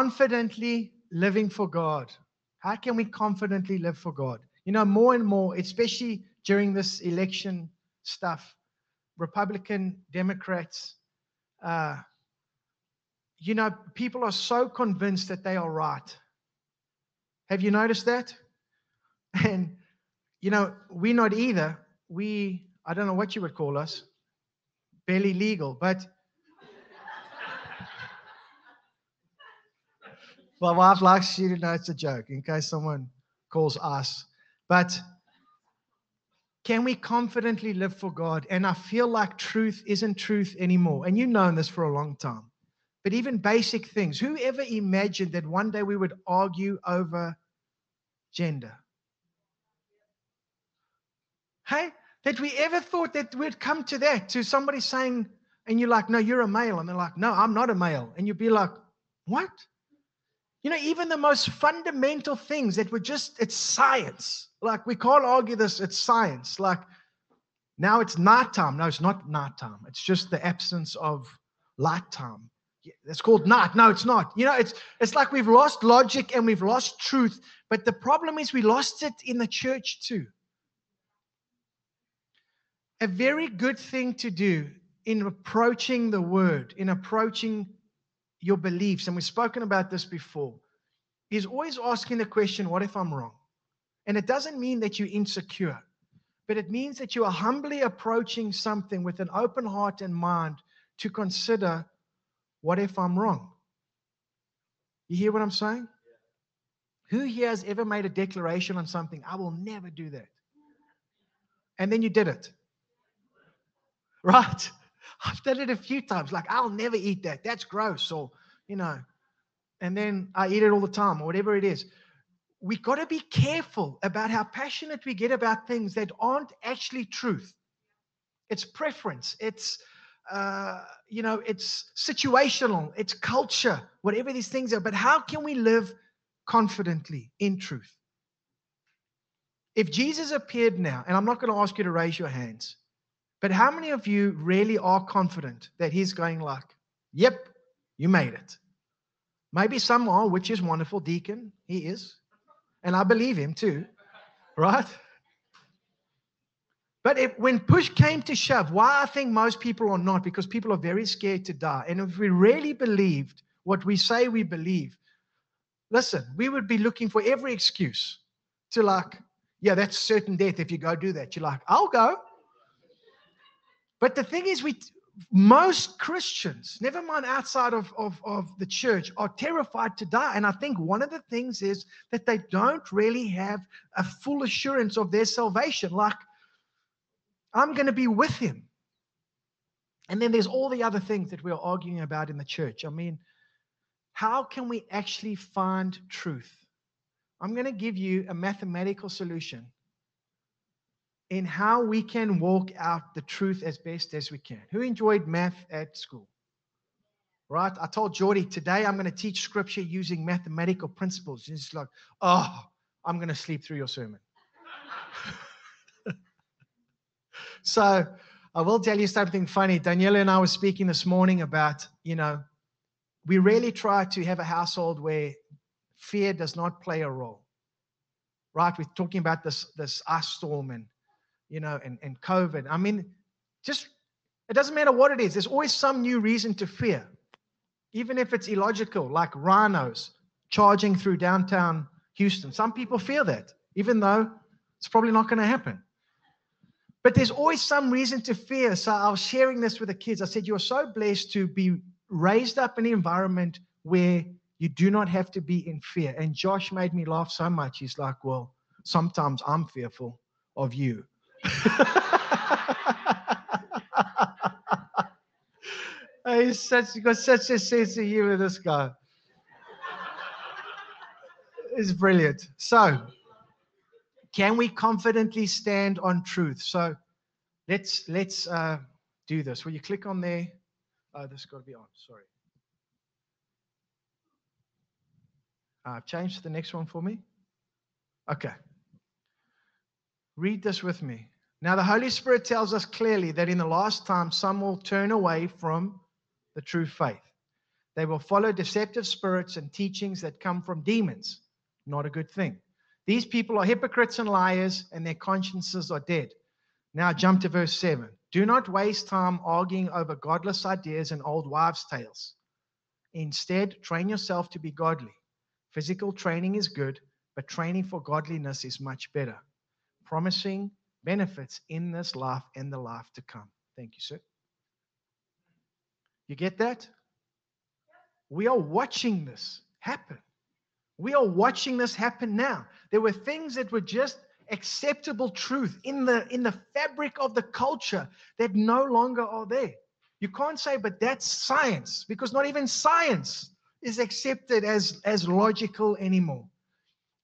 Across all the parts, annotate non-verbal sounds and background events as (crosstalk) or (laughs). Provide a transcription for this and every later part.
confidently living for God? How can we confidently live for God? You know, more and more, especially during this election stuff, Republican, Democrats, uh, you know, people are so convinced that they are right. Have you noticed that? (laughs) And, you know, we're not either. We, I don't know what you would call us, barely legal, but. My wife likes you to know it's a joke in case someone calls us. But can we confidently live for God? And I feel like truth isn't truth anymore. And you've known this for a long time. But even basic things. Who ever imagined that one day we would argue over gender? Hey, that we ever thought that we'd come to that, to somebody saying, and you're like, no, you're a male. And they're like, no, I'm not a male. And you'd be like, what? You know, even the most fundamental things that were just, it's science. Like, we can't argue this, it's science. Like, now it's nighttime. No, it's not nighttime. It's just the absence of light time. It's called night. No, it's not. You know, it's it's like we've lost logic and we've lost truth. But the problem is we lost it in the church too. A very good thing to do in approaching the word, in approaching your beliefs, and we've spoken about this before, is always asking the question, what if I'm wrong? And it doesn't mean that you're insecure, but it means that you are humbly approaching something with an open heart and mind to consider, what if I'm wrong? You hear what I'm saying? Who here has ever made a declaration on something? I will never do that. And then you did it. Right? I've done it a few times. Like, I'll never eat that. That's gross. Or, you know, and then I eat it all the time or whatever it is. We got to be careful about how passionate we get about things that aren't actually truth. It's preference. It's, uh, you know, it's situational. It's culture, whatever these things are. But how can we live confidently in truth? If Jesus appeared now, and I'm not going to ask you to raise your hands, but how many of you really are confident that he's going like, yep, you made it? Maybe some are, which is wonderful. Deacon, he is. And I believe him too, right? But if, when push came to shove, why I think most people are not, because people are very scared to die. And if we really believed what we say we believe, listen, we would be looking for every excuse to like, yeah, that's certain death if you go do that. You're like, I'll go. But the thing is, we most Christians, never mind outside of, of, of the church, are terrified to die. And I think one of the things is that they don't really have a full assurance of their salvation. Like, I'm going to be with him. And then there's all the other things that we're arguing about in the church. I mean, how can we actually find truth? I'm going to give you a mathematical solution in how we can walk out the truth as best as we can. Who enjoyed math at school? Right? I told Jordy today I'm going to teach scripture using mathematical principles. And it's like, oh, I'm going to sleep through your sermon. (laughs) so I will tell you something funny. Daniela and I were speaking this morning about, you know, we really try to have a household where fear does not play a role. Right? We're talking about this this ice storm and you know, and, and COVID. I mean, just it doesn't matter what it is, there's always some new reason to fear, even if it's illogical, like rhinos charging through downtown Houston. Some people fear that, even though it's probably not going to happen. But there's always some reason to fear. So I was sharing this with the kids. I said, You're so blessed to be raised up in an environment where you do not have to be in fear. And Josh made me laugh so much. He's like, Well, sometimes I'm fearful of you. He's such got such a sense of humor, this guy. It's brilliant. So, can we confidently stand on truth? So, let's let's uh, do this. Will you click on there? Oh, this got to be on. Sorry. Uh, change to the next one for me. Okay. Read this with me. Now, the Holy Spirit tells us clearly that in the last time, some will turn away from the true faith. They will follow deceptive spirits and teachings that come from demons. Not a good thing. These people are hypocrites and liars, and their consciences are dead. Now, jump to verse 7. Do not waste time arguing over godless ideas and old wives' tales. Instead, train yourself to be godly. Physical training is good, but training for godliness is much better, promising benefits in this life and the life to come. Thank you, sir. You get that? We are watching this happen. We are watching this happen now. There were things that were just acceptable truth in the in the fabric of the culture that no longer are there. You can't say, but that's science, because not even science is accepted as, as logical anymore.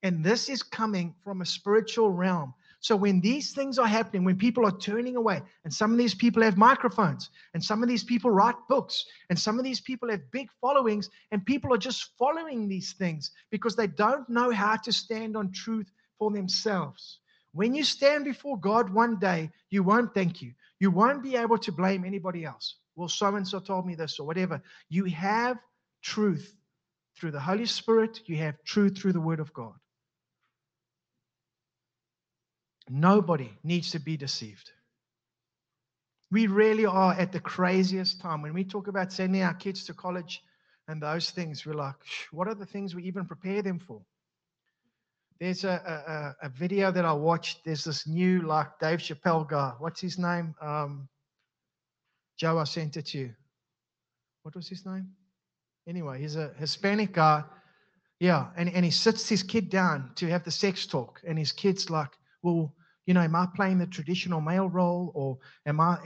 And this is coming from a spiritual realm. So when these things are happening, when people are turning away, and some of these people have microphones, and some of these people write books, and some of these people have big followings, and people are just following these things because they don't know how to stand on truth for themselves. When you stand before God one day, you won't thank you. You won't be able to blame anybody else. Well, so and so told me this or whatever. You have truth through the Holy Spirit, you have truth through the Word of God. Nobody needs to be deceived. We really are at the craziest time. When we talk about sending our kids to college and those things, we're like, what are the things we even prepare them for? There's a, a, a video that I watched. There's this new, like, Dave Chappelle guy. What's his name? Um, Joe, I sent it to you. What was his name? Anyway, he's a Hispanic guy. Yeah, and, and he sits his kid down to have the sex talk. And his kid's like, well, you know, am I playing the traditional male role or am I?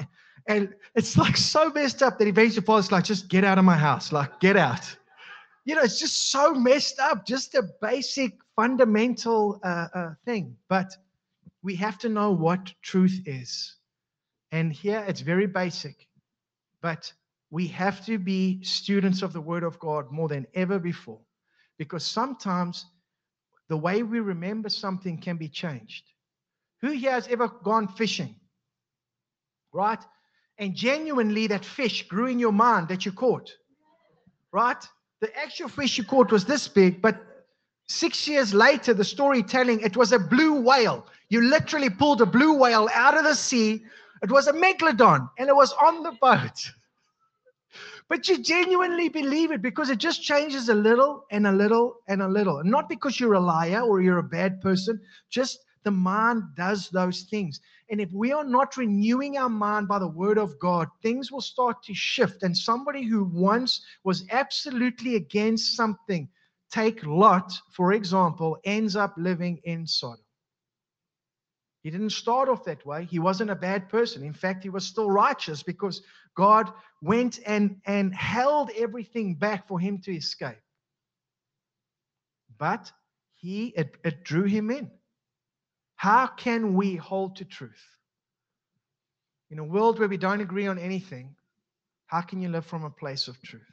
And it's like (laughs) so messed up that eventually father's like, just get out of my house, like, get out. You know, it's just so messed up, just a basic fundamental uh, uh, thing. But we have to know what truth is. And here it's very basic, but we have to be students of the Word of God more than ever before because sometimes the way we remember something can be changed. Who here has ever gone fishing? Right? And genuinely, that fish grew in your mind that you caught. Right? The actual fish you caught was this big, but six years later, the storytelling, it was a blue whale. You literally pulled a blue whale out of the sea. It was a megalodon, and it was on the boat. (laughs) But you genuinely believe it because it just changes a little and a little and a little. And not because you're a liar or you're a bad person, just the mind does those things. And if we are not renewing our mind by the word of God, things will start to shift. And somebody who once was absolutely against something, take Lot, for example, ends up living in Sodom. He didn't start off that way. He wasn't a bad person. In fact, he was still righteous because God went and, and held everything back for him to escape. But he it, it drew him in. How can we hold to truth? In a world where we don't agree on anything, how can you live from a place of truth?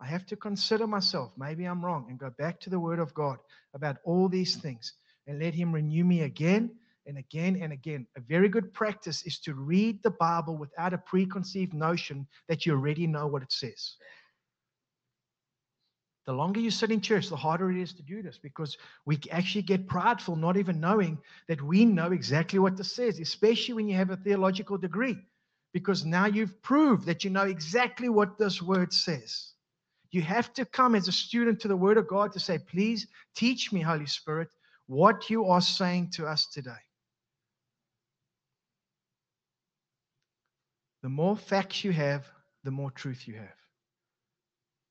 I have to consider myself. Maybe I'm wrong and go back to the Word of God about all these things and let Him renew me again and again and again. A very good practice is to read the Bible without a preconceived notion that you already know what it says. The longer you sit in church, the harder it is to do this because we actually get prideful, not even knowing that we know exactly what this says, especially when you have a theological degree, because now you've proved that you know exactly what this word says. You have to come as a student to the Word of God to say, Please teach me, Holy Spirit, what you are saying to us today. The more facts you have, the more truth you have.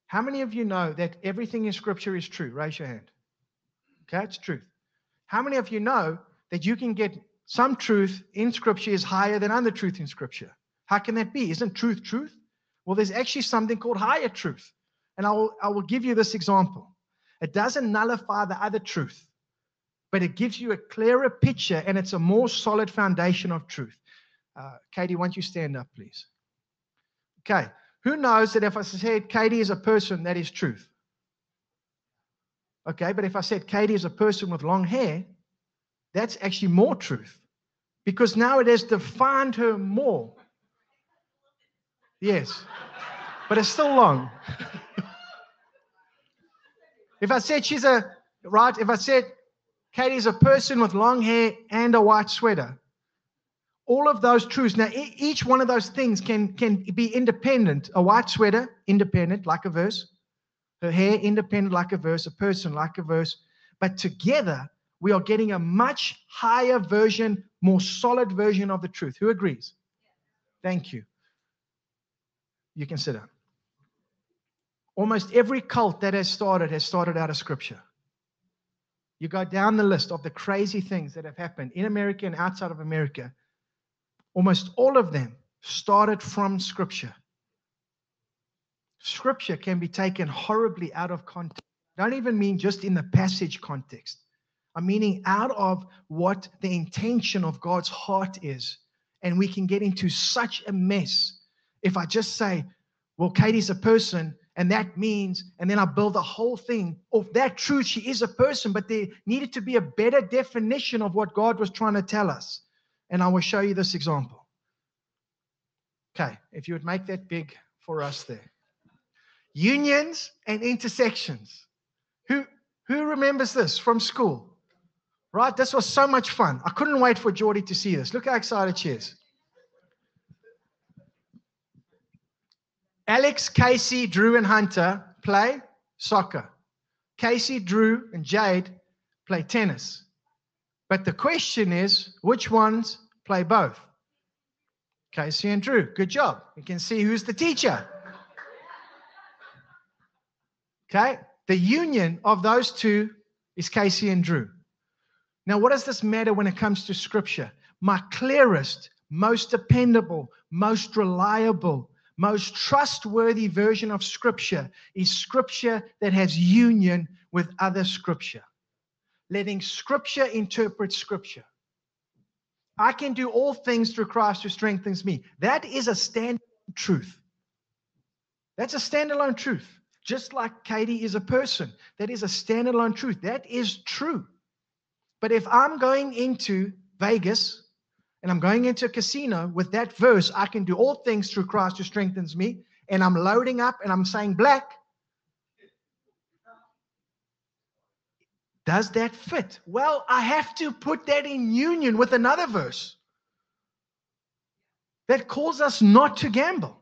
How many of you know that everything in Scripture is true? Raise your hand. Okay, it's truth. How many of you know that you can get some truth in Scripture is higher than other truth in Scripture? How can that be? Isn't truth truth? Well, there's actually something called higher truth. And I will, I will give you this example. It doesn't nullify the other truth, but it gives you a clearer picture and it's a more solid foundation of truth. Uh, Katie, why don't you stand up, please? Okay. Who knows that if I said Katie is a person, that is truth? Okay, but if I said Katie is a person with long hair, that's actually more truth because now it has defined her more. Yes, but it's still long. (laughs) If I said she's a, right, if I said Katie's a person with long hair and a white sweater, all of those truths. Now, each one of those things can, can be independent. A white sweater, independent, like a verse. Her hair, independent, like a verse. A person, like a verse. But together, we are getting a much higher version, more solid version of the truth. Who agrees? Thank you. You can sit down. Almost every cult that has started has started out of scripture. You go down the list of the crazy things that have happened in America and outside of America, almost all of them started from scripture. Scripture can be taken horribly out of context. I don't even mean just in the passage context. I'm meaning out of what the intention of God's heart is. And we can get into such a mess if I just say, well, Katie's a person, and that means, and then I build the whole thing of that truth. She is a person, but there needed to be a better definition of what God was trying to tell us. And I will show you this example. Okay, if you would make that big for us there. Unions and intersections. Who who remembers this from school? Right? This was so much fun. I couldn't wait for Geordie to see this. Look how excited she is. Alex, Casey, Drew, and Hunter play soccer. Casey, Drew, and Jade play tennis. But the question is which ones play both? Casey and Drew. Good job. You can see who's the teacher. Okay? The union of those two is Casey and Drew. Now, what does this matter when it comes to scripture? My clearest, most dependable, most reliable, most trustworthy version of scripture is scripture that has union with other scripture, letting scripture interpret scripture. I can do all things through Christ who strengthens me. That is a standalone truth. That's a standalone truth. Just like Katie is a person, that is a standalone truth. That is true. But if I'm going into Vegas and I'm going into a casino with that verse, I can do all things through Christ who strengthens me, and I'm loading up and I'm saying black, does that fit? Well, I have to put that in union with another verse that calls us not to gamble.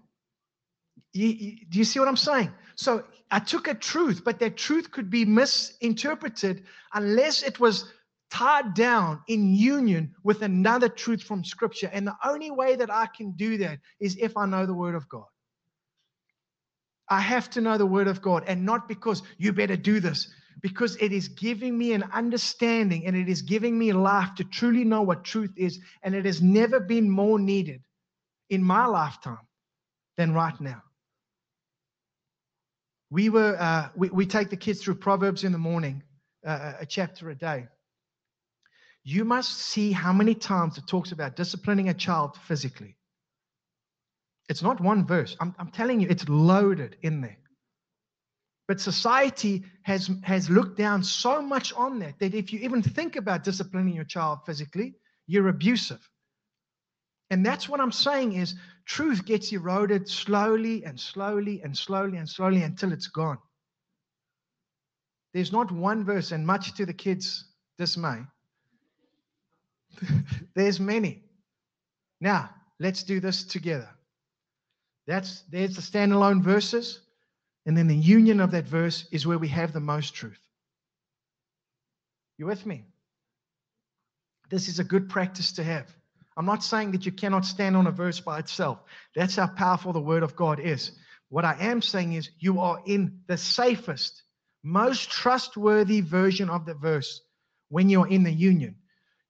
You, you, do you see what I'm saying? So I took a truth, but that truth could be misinterpreted unless it was tied down in union with another truth from Scripture. And the only way that I can do that is if I know the Word of God. I have to know the Word of God, and not because you better do this, because it is giving me an understanding and it is giving me life to truly know what truth is. And it has never been more needed in my lifetime than right now. We were uh, we, we take the kids through Proverbs in the morning, uh, a chapter a day you must see how many times it talks about disciplining a child physically. It's not one verse. I'm, I'm telling you, it's loaded in there. But society has, has looked down so much on that that if you even think about disciplining your child physically, you're abusive. And that's what I'm saying is truth gets eroded slowly and slowly and slowly and slowly until it's gone. There's not one verse, and much to the kids' dismay, (laughs) there's many. Now, let's do this together. That's there's the standalone verses, and then the union of that verse is where we have the most truth. You with me? This is a good practice to have. I'm not saying that you cannot stand on a verse by itself. That's how powerful the word of God is. What I am saying is you are in the safest, most trustworthy version of the verse when you're in the union.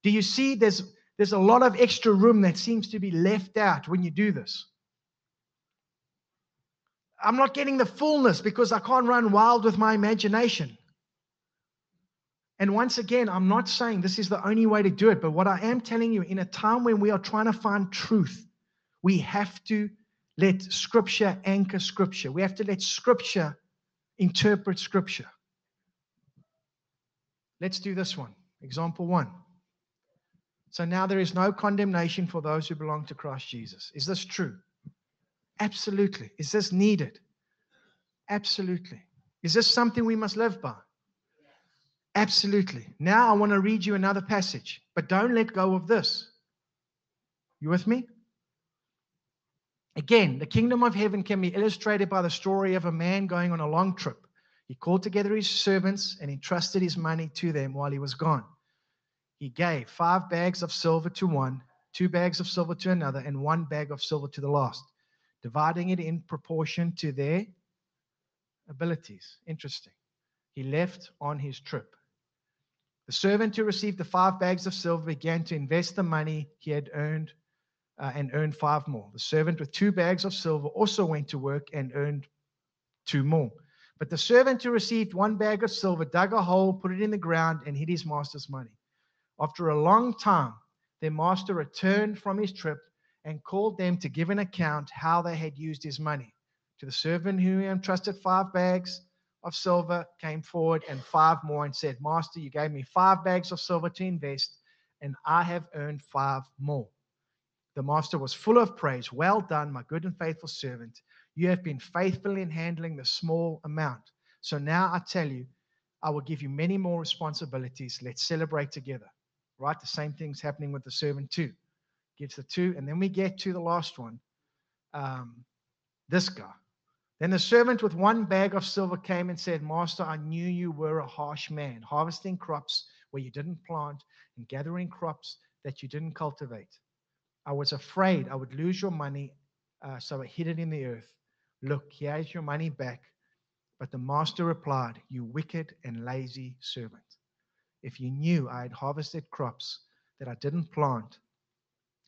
Do you see there's there's a lot of extra room that seems to be left out when you do this? I'm not getting the fullness because I can't run wild with my imagination. And once again, I'm not saying this is the only way to do it, but what I am telling you, in a time when we are trying to find truth, we have to let Scripture anchor Scripture. We have to let Scripture interpret Scripture. Let's do this one. Example one. So now there is no condemnation for those who belong to Christ Jesus. Is this true? Absolutely. Is this needed? Absolutely. Is this something we must live by? Absolutely. Now I want to read you another passage, but don't let go of this. You with me? Again, the kingdom of heaven can be illustrated by the story of a man going on a long trip. He called together his servants and entrusted his money to them while he was gone. He gave five bags of silver to one, two bags of silver to another, and one bag of silver to the last, dividing it in proportion to their abilities. Interesting. He left on his trip. The servant who received the five bags of silver began to invest the money he had earned uh, and earned five more. The servant with two bags of silver also went to work and earned two more. But the servant who received one bag of silver dug a hole, put it in the ground, and hid his master's money. After a long time, their master returned from his trip and called them to give an account how they had used his money. To the servant who entrusted five bags of silver came forward and five more and said, Master, you gave me five bags of silver to invest, and I have earned five more. The master was full of praise. Well done, my good and faithful servant. You have been faithful in handling the small amount. So now I tell you, I will give you many more responsibilities. Let's celebrate together. Right? The same thing's happening with the servant too. Gives the two, and then we get to the last one. Um, this guy. Then the servant with one bag of silver came and said, Master, I knew you were a harsh man, harvesting crops where you didn't plant and gathering crops that you didn't cultivate. I was afraid I would lose your money, uh, so I hid it in the earth. Look, here's your money back. But the master replied, You wicked and lazy servant. If you knew I had harvested crops that I didn't plant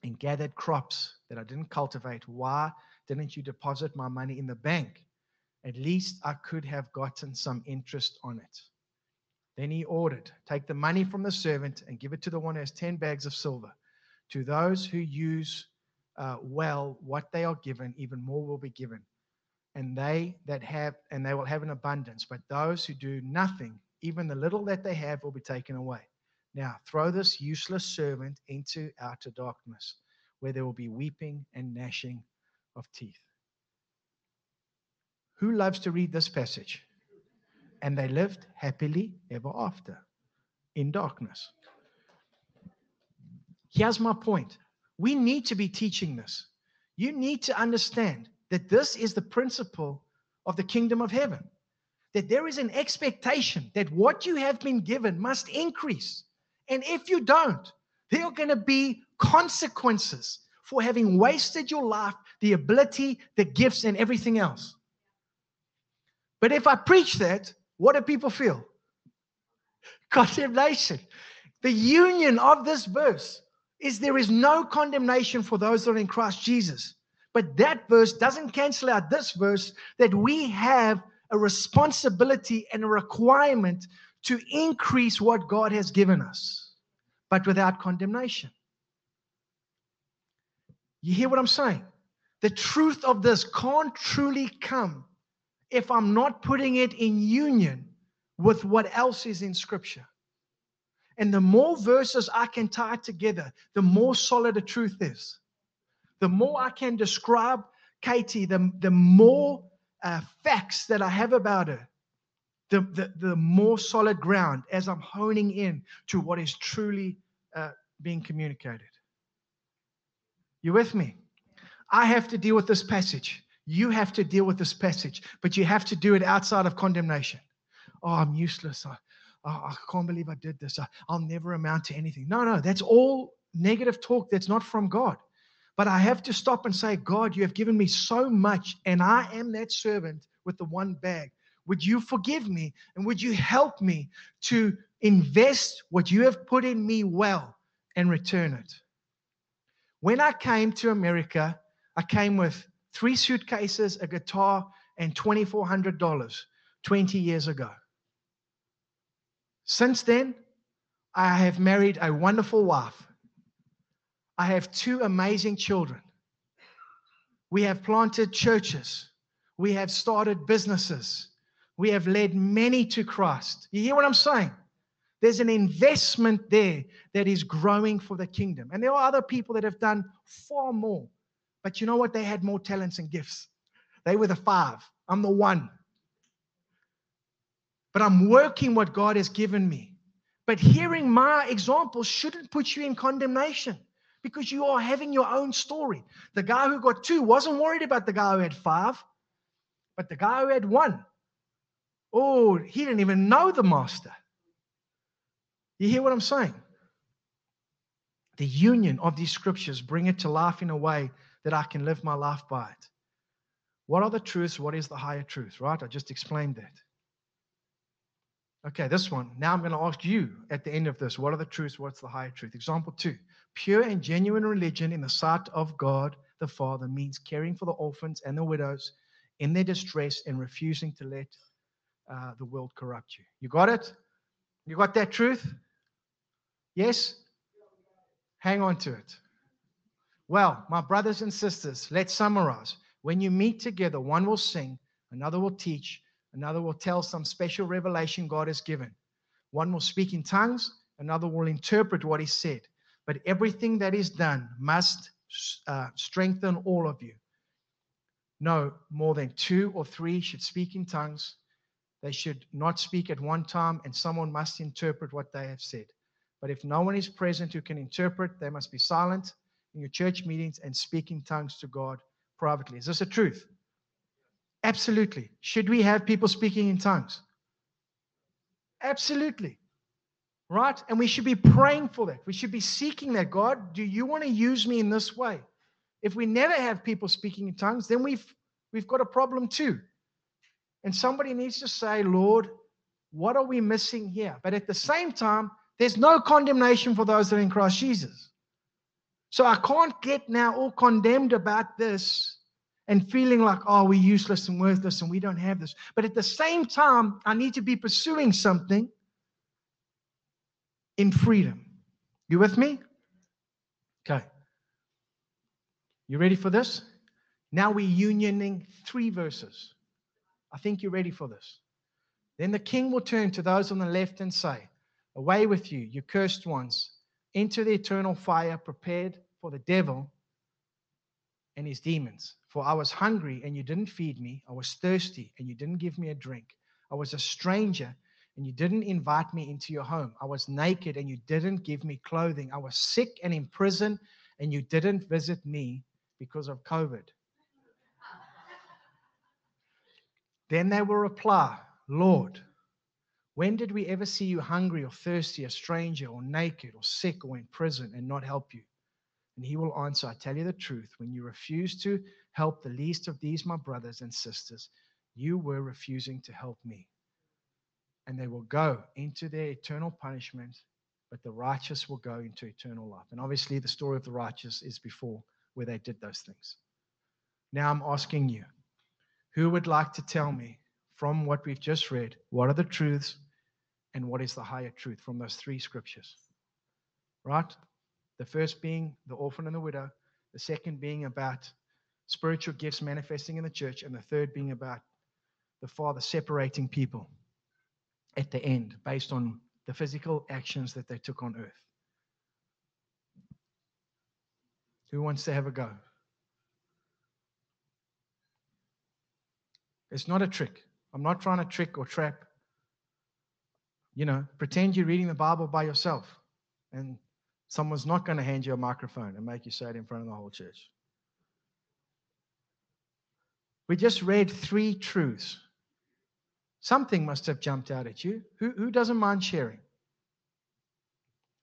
and gathered crops that I didn't cultivate, why didn't you deposit my money in the bank? At least I could have gotten some interest on it. Then he ordered, Take the money from the servant and give it to the one who has 10 bags of silver. To those who use uh, well what they are given, even more will be given. And they that have, and they will have an abundance. But those who do nothing, even the little that they have, will be taken away. Now throw this useless servant into outer darkness, where there will be weeping and gnashing of teeth. Who loves to read this passage? And they lived happily ever after in darkness. Here's my point we need to be teaching this. You need to understand that this is the principle of the kingdom of heaven. That there is an expectation that what you have been given must increase. And if you don't, there are going to be consequences for having wasted your life, the ability, the gifts, and everything else. But if I preach that, what do people feel? (laughs) Condemnation. The union of this verse is there is no condemnation for those that are in Christ Jesus. But that verse doesn't cancel out this verse that we have a responsibility and a requirement to increase what God has given us, but without condemnation. You hear what I'm saying? The truth of this can't truly come if I'm not putting it in union with what else is in Scripture. And the more verses I can tie together, the more solid the truth is. The more I can describe Katie, the, the more uh, facts that I have about her, the, the, the more solid ground as I'm honing in to what is truly uh, being communicated. You with me? I have to deal with this passage. You have to deal with this passage, but you have to do it outside of condemnation. Oh, I'm useless. I, oh, I can't believe I did this. I, I'll never amount to anything. No, no, that's all negative talk that's not from God. But I have to stop and say, God, you have given me so much, and I am that servant with the one bag. Would you forgive me and would you help me to invest what you have put in me well and return it? When I came to America, I came with three suitcases, a guitar, and $2,400 20 years ago. Since then, I have married a wonderful wife. I have two amazing children. We have planted churches. We have started businesses. We have led many to Christ. You hear what I'm saying? There's an investment there that is growing for the kingdom. And there are other people that have done far more. But you know what? They had more talents and gifts. They were the five. I'm the one. But I'm working what God has given me. But hearing my example shouldn't put you in condemnation because you are having your own story. The guy who got two wasn't worried about the guy who had five, but the guy who had one, oh, he didn't even know the master. You hear what I'm saying? The union of these scriptures bring it to life in a way that I can live my life by it. What are the truths? What is the higher truth, right? I just explained that. Okay, this one. Now I'm going to ask you at the end of this what are the truths? What's the higher truth? Example two pure and genuine religion in the sight of God the Father means caring for the orphans and the widows in their distress and refusing to let uh, the world corrupt you. You got it? You got that truth? Yes? Hang on to it. Well, my brothers and sisters, let's summarize. When you meet together, one will sing, another will teach, another will tell some special revelation God has given. One will speak in tongues, another will interpret what he said. But everything that is done must uh, strengthen all of you. No, more than two or three should speak in tongues. They should not speak at one time, and someone must interpret what they have said. But if no one is present who can interpret, they must be silent in your church meetings and speak in tongues to God privately. Is this a truth? Absolutely. Should we have people speaking in tongues? Absolutely. Right? And we should be praying for that. We should be seeking that. God, do you want to use me in this way? If we never have people speaking in tongues, then we've we've got a problem too. And somebody needs to say, Lord, what are we missing here? But at the same time, there's no condemnation for those that are in Christ Jesus. So I can't get now all condemned about this and feeling like, oh, we're useless and worthless and we don't have this. But at the same time, I need to be pursuing something in freedom. You with me? Okay. You ready for this? Now we're unioning three verses. I think you're ready for this. Then the king will turn to those on the left and say, Away with you, you cursed ones, into the eternal fire prepared for the devil and his demons. For I was hungry and you didn't feed me. I was thirsty and you didn't give me a drink. I was a stranger and you didn't invite me into your home. I was naked and you didn't give me clothing. I was sick and in prison and you didn't visit me because of COVID. Then they will reply, Lord, when did we ever see you hungry or thirsty, a stranger or naked or sick or in prison and not help you? And he will answer, I tell you the truth, when you refuse to help the least of these, my brothers and sisters, you were refusing to help me. And they will go into their eternal punishment, but the righteous will go into eternal life. And obviously, the story of the righteous is before where they did those things. Now I'm asking you, who would like to tell me from what we've just read, what are the truths and what is the higher truth from those three scriptures. Right? The first being the orphan and the widow, the second being about spiritual gifts manifesting in the church, and the third being about the Father separating people at the end based on the physical actions that they took on earth. Who wants to have a go? It's not a trick. I'm not trying to trick or trap you know, pretend you're reading the Bible by yourself and someone's not going to hand you a microphone and make you say it in front of the whole church. We just read three truths. Something must have jumped out at you. Who, who doesn't mind sharing?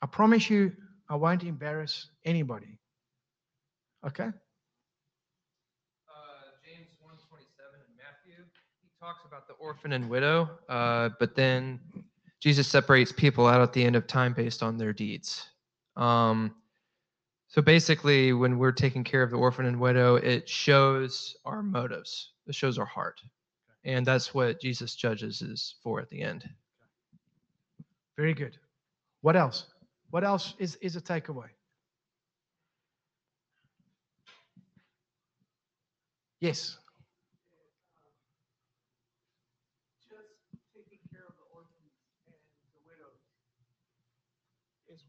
I promise you, I won't embarrass anybody. Okay? Uh, James 127 in Matthew, he talks about the orphan and widow, uh, but then Jesus separates people out at the end of time based on their deeds. Um, so basically, when we're taking care of the orphan and widow, it shows our motives, it shows our heart. And that's what Jesus judges is for at the end. Very good. What else? What else is, is a takeaway? Yes.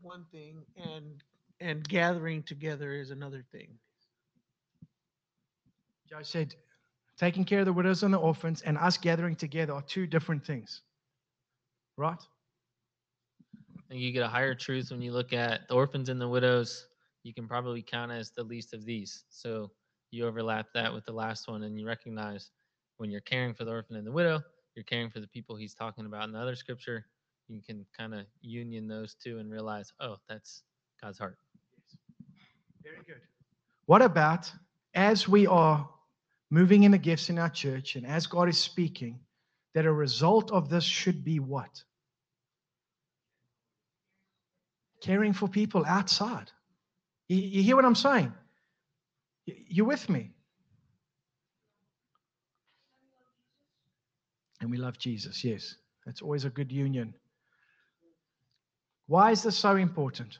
One thing and and gathering together is another thing. Joe said, taking care of the widows and the orphans and us gathering together are two different things. Right? think you get a higher truth when you look at the orphans and the widows. You can probably count as the least of these. So you overlap that with the last one, and you recognize when you're caring for the orphan and the widow, you're caring for the people he's talking about in the other scripture. You can kind of union those two and realize, oh, that's God's heart. Yes, Very good. What about as we are moving in the gifts in our church and as God is speaking, that a result of this should be what? Caring for people outside. You, you hear what I'm saying? You, you with me? And we love Jesus, yes. That's always a good union. Why is this so important?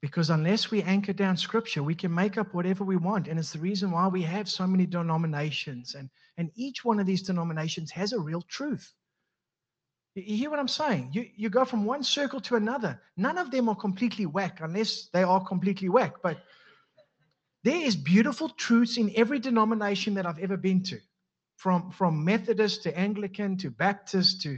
Because unless we anchor down scripture, we can make up whatever we want. And it's the reason why we have so many denominations. And, and each one of these denominations has a real truth. You hear what I'm saying? You, you go from one circle to another. None of them are completely whack unless they are completely whack. But there is beautiful truths in every denomination that I've ever been to, from, from Methodist to Anglican to Baptist to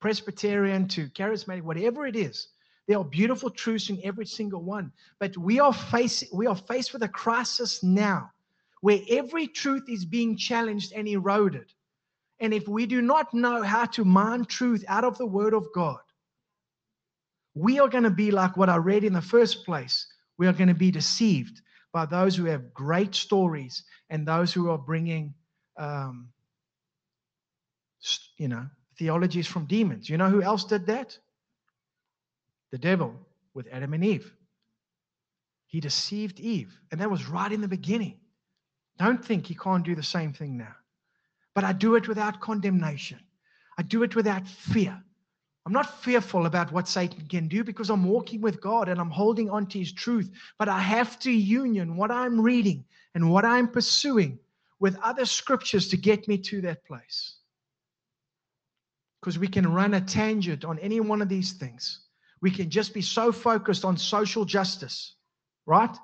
Presbyterian to Charismatic, whatever it is. There are beautiful truths in every single one. But we are facing we are faced with a crisis now where every truth is being challenged and eroded. And if we do not know how to mine truth out of the word of God, we are going to be like what I read in the first place. We are going to be deceived by those who have great stories and those who are bringing, um, you know, theologies from demons. You know who else did that? The devil with Adam and Eve. He deceived Eve, and that was right in the beginning. Don't think he can't do the same thing now. But I do it without condemnation. I do it without fear. I'm not fearful about what Satan can do because I'm walking with God and I'm holding on to his truth. But I have to union what I'm reading and what I'm pursuing with other scriptures to get me to that place. Because we can run a tangent on any one of these things. We can just be so focused on social justice, right?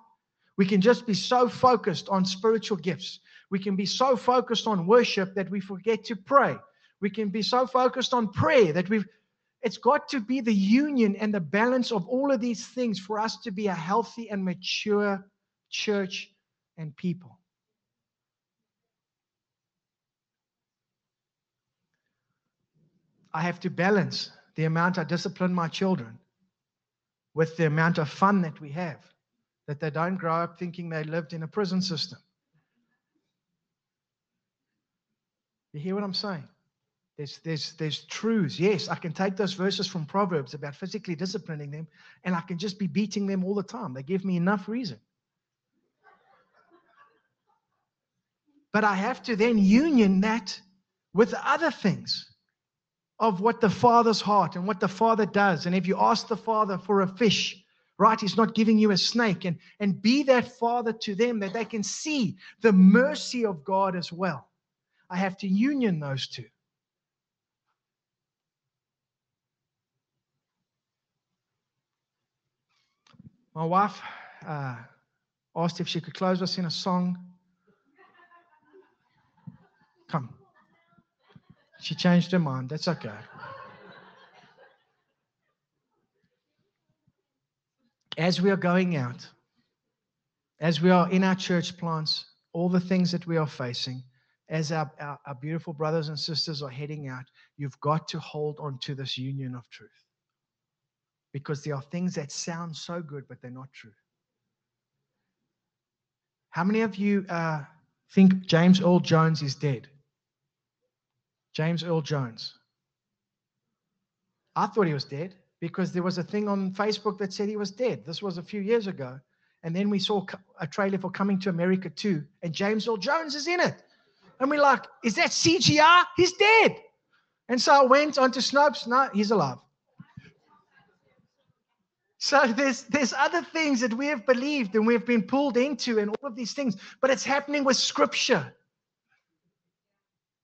We can just be so focused on spiritual gifts. We can be so focused on worship that we forget to pray. We can be so focused on prayer that we've it's got to be the union and the balance of all of these things for us to be a healthy and mature church and people. I have to balance the amount I discipline my children with the amount of fun that we have, that they don't grow up thinking they lived in a prison system. You hear what I'm saying? There's, there's, there's truths. Yes, I can take those verses from Proverbs about physically disciplining them, and I can just be beating them all the time. They give me enough reason. But I have to then union that with other things of what the Father's heart and what the Father does. And if you ask the Father for a fish, right, He's not giving you a snake. And, and be that Father to them that they can see the mercy of God as well. I have to union those two. My wife uh, asked if she could close us in a song. Come. She changed her mind. That's okay. As we are going out, as we are in our church plants, all the things that we are facing, as our, our, our beautiful brothers and sisters are heading out, you've got to hold on to this union of truth. Because there are things that sound so good, but they're not true. How many of you uh, think James Earl Jones is dead? James Earl Jones. I thought he was dead because there was a thing on Facebook that said he was dead. This was a few years ago. And then we saw a trailer for Coming to America 2, and James Earl Jones is in it. And we're like, is that CGI? He's dead. And so I went onto Snopes. No, he's alive. So there's there's other things that we have believed and we've been pulled into, and all of these things, but it's happening with scripture.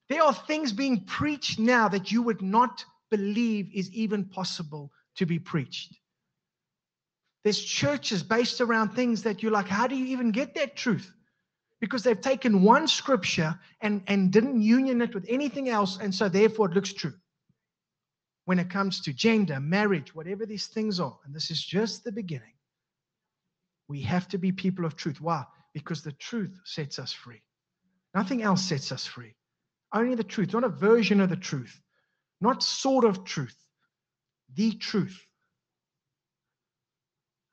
There are things being preached now that you would not believe is even possible to be preached. There's churches based around things that you're like, how do you even get that truth? because they've taken one scripture and, and didn't union it with anything else, and so therefore it looks true. When it comes to gender, marriage, whatever these things are, and this is just the beginning, we have to be people of truth. Why? Because the truth sets us free. Nothing else sets us free. Only the truth, not a version of the truth, not sort of truth, the truth.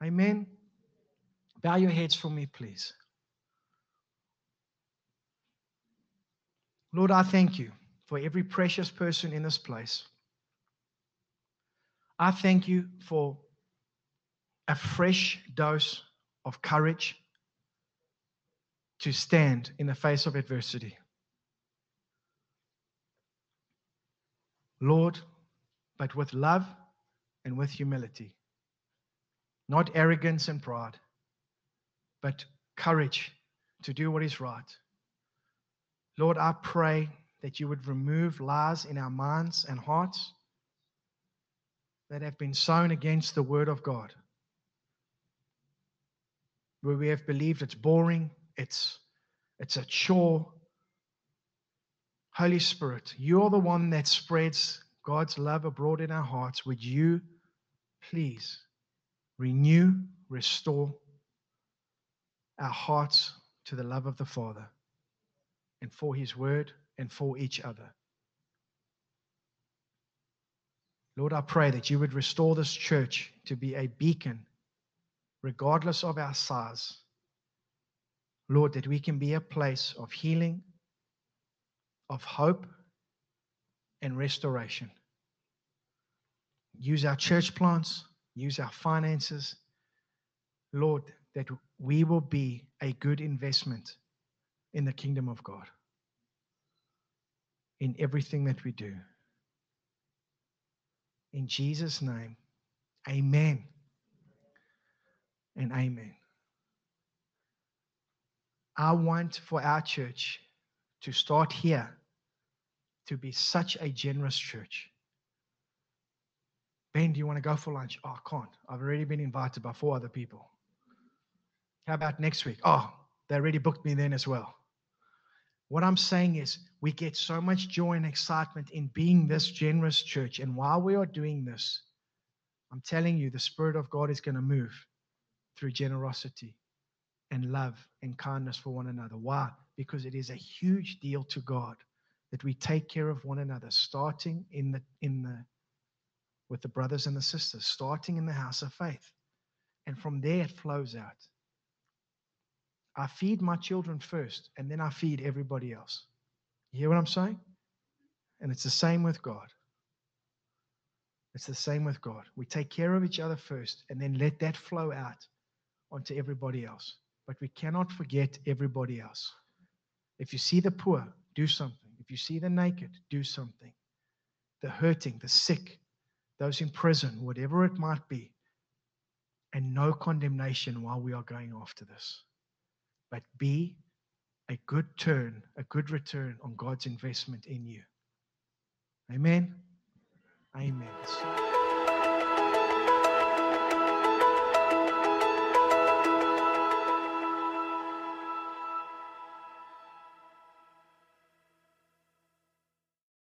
Amen. Bow your heads for me, please. Lord, I thank you for every precious person in this place. I thank you for a fresh dose of courage to stand in the face of adversity. Lord, but with love and with humility, not arrogance and pride, but courage to do what is right. Lord, I pray that you would remove lies in our minds and hearts that have been sown against the word of God. Where we have believed it's boring, it's, it's a chore. Holy Spirit, you're the one that spreads God's love abroad in our hearts. Would you please renew, restore our hearts to the love of the Father and for His word and for each other? Lord, I pray that you would restore this church to be a beacon, regardless of our size. Lord, that we can be a place of healing, of hope, and restoration. Use our church plants, use our finances. Lord, that we will be a good investment in the kingdom of God, in everything that we do. In Jesus' name, amen and amen. I want for our church to start here to be such a generous church. Ben, do you want to go for lunch? Oh, I can't. I've already been invited by four other people. How about next week? Oh, they already booked me then as well. What I'm saying is, we get so much joy and excitement in being this generous church. And while we are doing this, I'm telling you, the Spirit of God is going to move through generosity and love and kindness for one another. Why? Because it is a huge deal to God that we take care of one another, starting in the in the with the brothers and the sisters, starting in the house of faith. And from there it flows out. I feed my children first, and then I feed everybody else. You hear what I'm saying? And it's the same with God. It's the same with God. We take care of each other first, and then let that flow out onto everybody else. But we cannot forget everybody else. If you see the poor, do something. If you see the naked, do something. The hurting, the sick, those in prison, whatever it might be. And no condemnation while we are going after this. But be a good turn, a good return on God's investment in you. Amen. Amen.